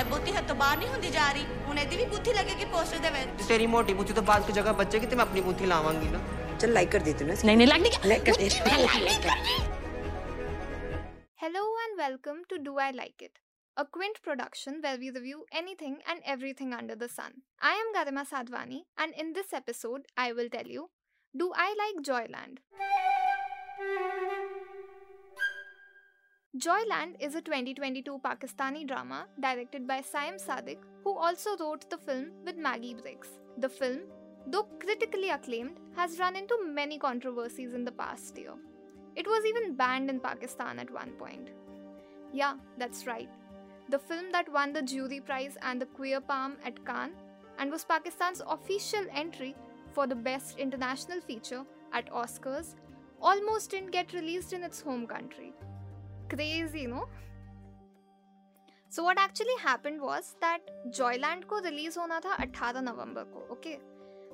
ਇਹ ਬੁੱਧੀ ਹੱਥੋਂ ਬਾਹਰ ਨਹੀਂ ਹੁੰਦੀ ਜਾ ਰਹੀ ਹੁਣ ਇਹਦੀ ਵੀ ਬੁੱਧੀ ਲੱਗੇਗੀ ਪੋਸਟਰ ਦੇ ਵਿੱਚ ਤੇ ਤੇਰੀ ਮੋਟੀ ਬੁੱਧੀ ਤੋਂ ਬਾਅਦ ਕੀ ਜਗ੍ਹਾ ਬਚੇਗੀ ਤੇ ਮੈਂ ਆਪਣੀ ਬੁੱਧੀ ਲਾਵਾਂਗੀ ਨਾ चल लाइक कर देती हूँ ना नहीं नहीं लाइक नहीं लाइक कर देती हूँ Hello and welcome to Do I Like It, a Quint production where we review anything and everything under the sun. I am Garima Sadhwani, and in this episode, I will tell you Do I like Joyland? Joyland is a 2022 Pakistani drama directed by Saim Sadiq, who also wrote the film with Maggie Briggs. The film, though critically acclaimed, has run into many controversies in the past year. It was even banned in Pakistan at one point. Yeah, that's right. The film that won the Jury Prize and the Queer Palm at Cannes and was Pakistan's official entry for the Best International Feature at Oscars almost didn't get released in its home country. Crazy, no? So what actually happened was that Joyland को release होना था 18 नवंबर को okay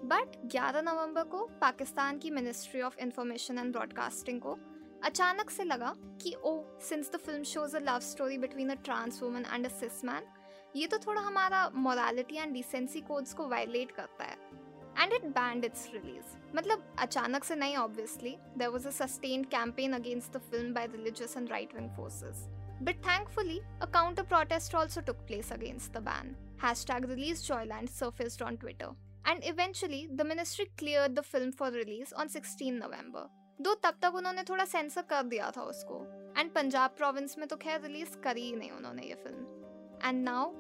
but 11 नवंबर को पाकिस्तान की ministry of information and broadcasting को अचानक से लगा कि ओ since the film shows a love story between a trans woman and a cis man ये तो थोड़ा हमारा मोरालिटी एंड डिसेंसी कोड्स को वायलेट करता है and it band it's release मतलब अचानक से नहीं obviously there was a sustained campaign against the film bye religious and right wing forces But thankfully, a counter protest also took place against the ban. Hashtag release Joyland surfaced on Twitter. And eventually, the ministry cleared the film for release on 16 November. दो तब तक उन्होंने थोड़ा sensor कर दिया था उसको and Punjab province में तो खैर रिलीज करी ही नहीं उन्होंने ये film and now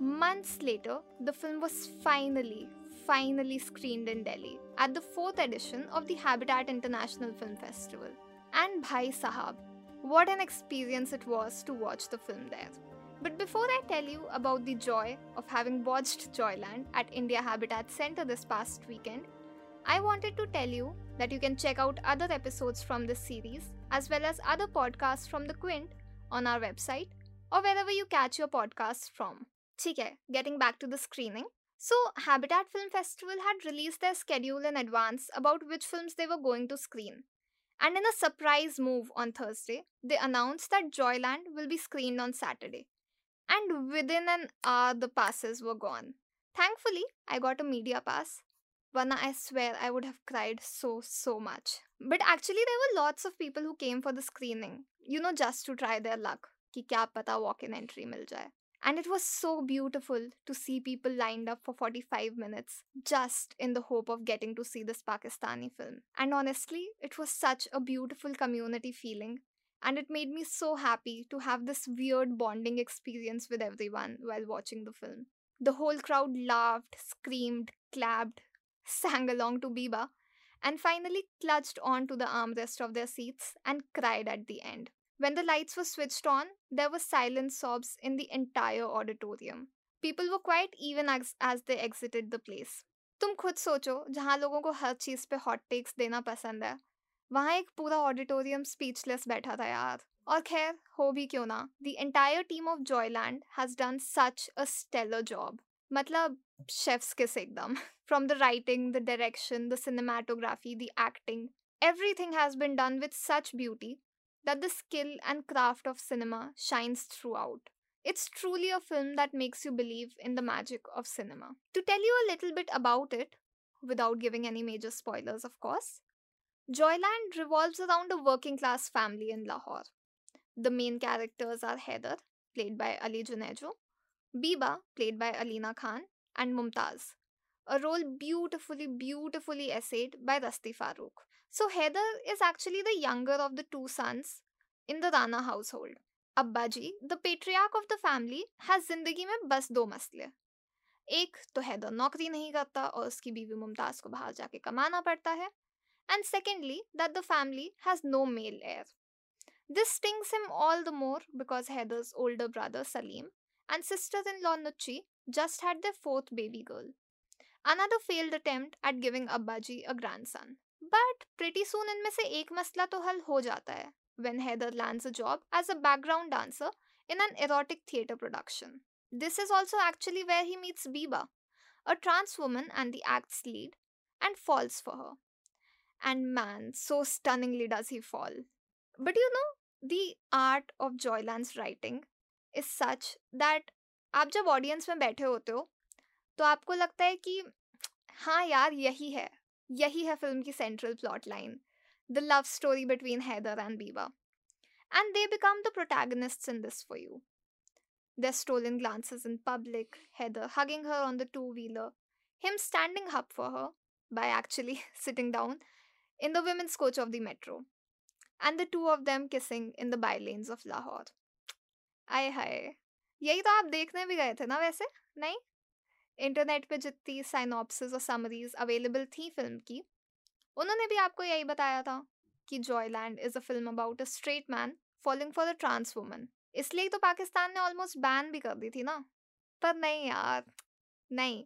months later the film was finally finally screened in delhi at the fourth edition of the habitat international film festival and bhai sahab what an experience it was to watch the film there. But before I tell you about the joy of having watched Joyland at India Habitat Center this past weekend, I wanted to tell you that you can check out other episodes from this series as well as other podcasts from the Quint on our website or wherever you catch your podcasts from. Okay, getting back to the screening. So, Habitat Film Festival had released their schedule in advance about which films they were going to screen. And in a surprise move on Thursday, they announced that Joyland will be screened on Saturday. And within an hour, the passes were gone. Thankfully, I got a media pass. Vanna, I swear I would have cried so, so much. But actually, there were lots of people who came for the screening, you know, just to try their luck. Ki kya pata walk in entry mil jaye. And it was so beautiful to see people lined up for 45 minutes just in the hope of getting to see this Pakistani film. And honestly, it was such a beautiful community feeling. And it made me so happy to have this weird bonding experience with everyone while watching the film. The whole crowd laughed, screamed, clapped, sang along to Biba, and finally clutched onto the armrest of their seats and cried at the end. When the lights were switched on, there were silent sobs in the entire auditorium. People were quiet even as, as they exited the place. तुम खुद सोचो जहाँ लोगों को हर चीज़ पे hot takes देना पसंद है वहाँ एक पूरा ऑडिटोरियम स्पीचलेस बैठा था यार और खैर हो भी क्यों ना the entire team of Joyland has done such a stellar job मतलब शेफ्स किस एकदम from the writing the direction the cinematography the acting everything has been done with such beauty that the skill and craft of cinema shines throughout. It's truly a film that makes you believe in the magic of cinema. To tell you a little bit about it, without giving any major spoilers, of course, Joyland revolves around a working class family in Lahore. The main characters are Haider, played by Ali Junejo, Biba, played by Alina Khan, and Mumtaz, a role beautifully, beautifully essayed by Rasti Farooq. So, Haider is actually the younger of the two sons in the Rana household. Abbaji, the patriarch of the family, has zindagi mein bas do masle. Ek to Haider naukri nahi karta aur uski biwi Mumtaz ko bahar jaake kamana padta hai. And secondly, that the family has no male heir. This stings him all the more because Haider's older brother Salim and sister-in-law Nuchi just had their fourth baby girl, another failed attempt at giving Abbaji a grandson. But pretty soon in से एक मसला तो हल हो जाता है when Haider lands a job as a background dancer in an erotic theatre production. This is also actually where he meets Biba, a trans woman and the act's lead, and falls for her. And man, so stunningly does he fall. But you know, the art of Joyland's writing is such that आप जब audience में बैठे होते हो तो आपको लगता है कि हाँ यार, यही है यही है फ़िल्म की central plot line the love story between Haider and Beeba and they become the protagonists in this for you the stolen glances in public Haider hugging her on the two wheeler him standing up for her by actually sitting down in the women's coach of the metro and the two of them kissing in the bylanes of Lahore आय हाय यही तो आप देखने भी गए थे ना वैसे? नहीं? इंटरनेट पे जितनी साइनॉप्सिस और समरीज अवेलेबल थी फ़िल्म की, उन्होंने भी आपको यही बताया था कि Joyland is a film about a straight man following for a trans woman इसलिए तो पाकिस्तान ने ऑलमोस्ट बैन भी कर दी थी ना। पर नहीं यार, नहीं।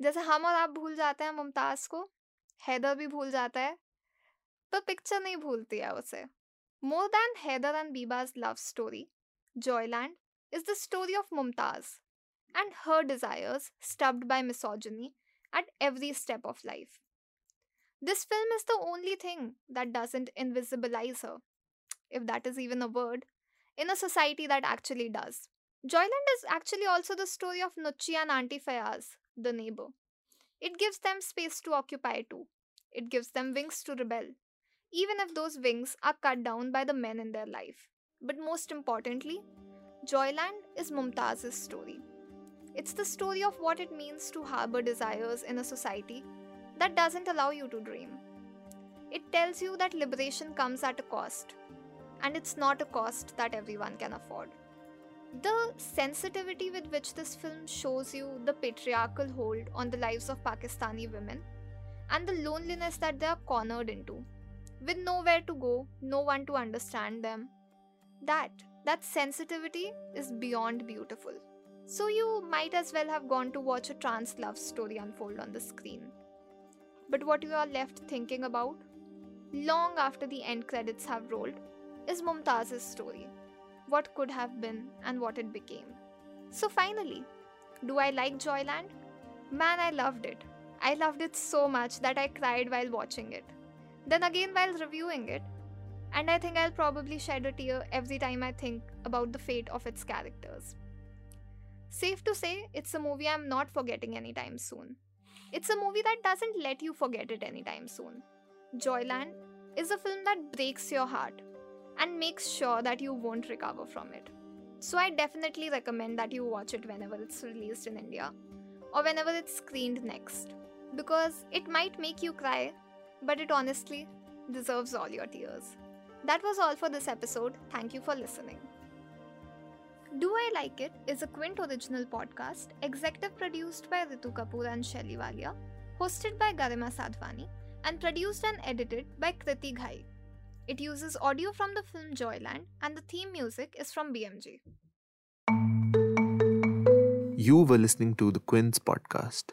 जैसे हम और आप भूल जाते हैं मुमताज़ को, हैदर भी भूल जाता है, पर पिक्चर नहीं भूलती है उसे। More than Haider and Beeba's love story Joyland is the story of Mumtaz. and her desires, stubbed by misogyny, at every step of life. This film is the only thing that doesn't invisibilize her, if that is even a word, in a society that actually does. Joyland is actually also the story of Nuchi and Auntie Fayaz, the neighbor. It gives them space to occupy too. It gives them wings to rebel, even if those wings are cut down by the men in their life. But most importantly, Joyland is Mumtaz's story. It's the story of what it means to harbor desires in a society that doesn't allow you to dream. It tells you that liberation comes at a cost, and it's not a cost that everyone can afford. The sensitivity with which this film shows you the patriarchal hold on the lives of Pakistani women and the loneliness that they are cornered into, with nowhere to go, no one to understand them, that that sensitivity is beyond beautiful. So you might as well have gone to watch a trans love story unfold on the screen. But what you are left thinking about, long after the end credits have rolled, is Mumtaz's story. What could have been and what it became. So finally, do I like Joyland? Man, I loved it. I loved it so much that I cried while watching it. Then again while reviewing it. And I think I'll probably shed a tear every time I think about the fate of its characters. Safe to say, it's a movie I'm not forgetting anytime soon. It's a movie that doesn't let you forget it anytime soon. Joyland is a film that breaks your heart and makes sure that you won't recover from it. So I definitely recommend that you watch it whenever it's released in India or whenever it's screened next because it might make you cry, but it honestly deserves all your tears. That was all for this episode. Thank you for listening. Do I Like It is a Quint original podcast, executive produced by Ritu Kapoor and Shelly Walia, hosted by Garima Sadhwani, and produced and edited by Kriti Ghai. It uses audio from the film Joyland, and the theme music is from BMG. You were listening to the Quint's podcast.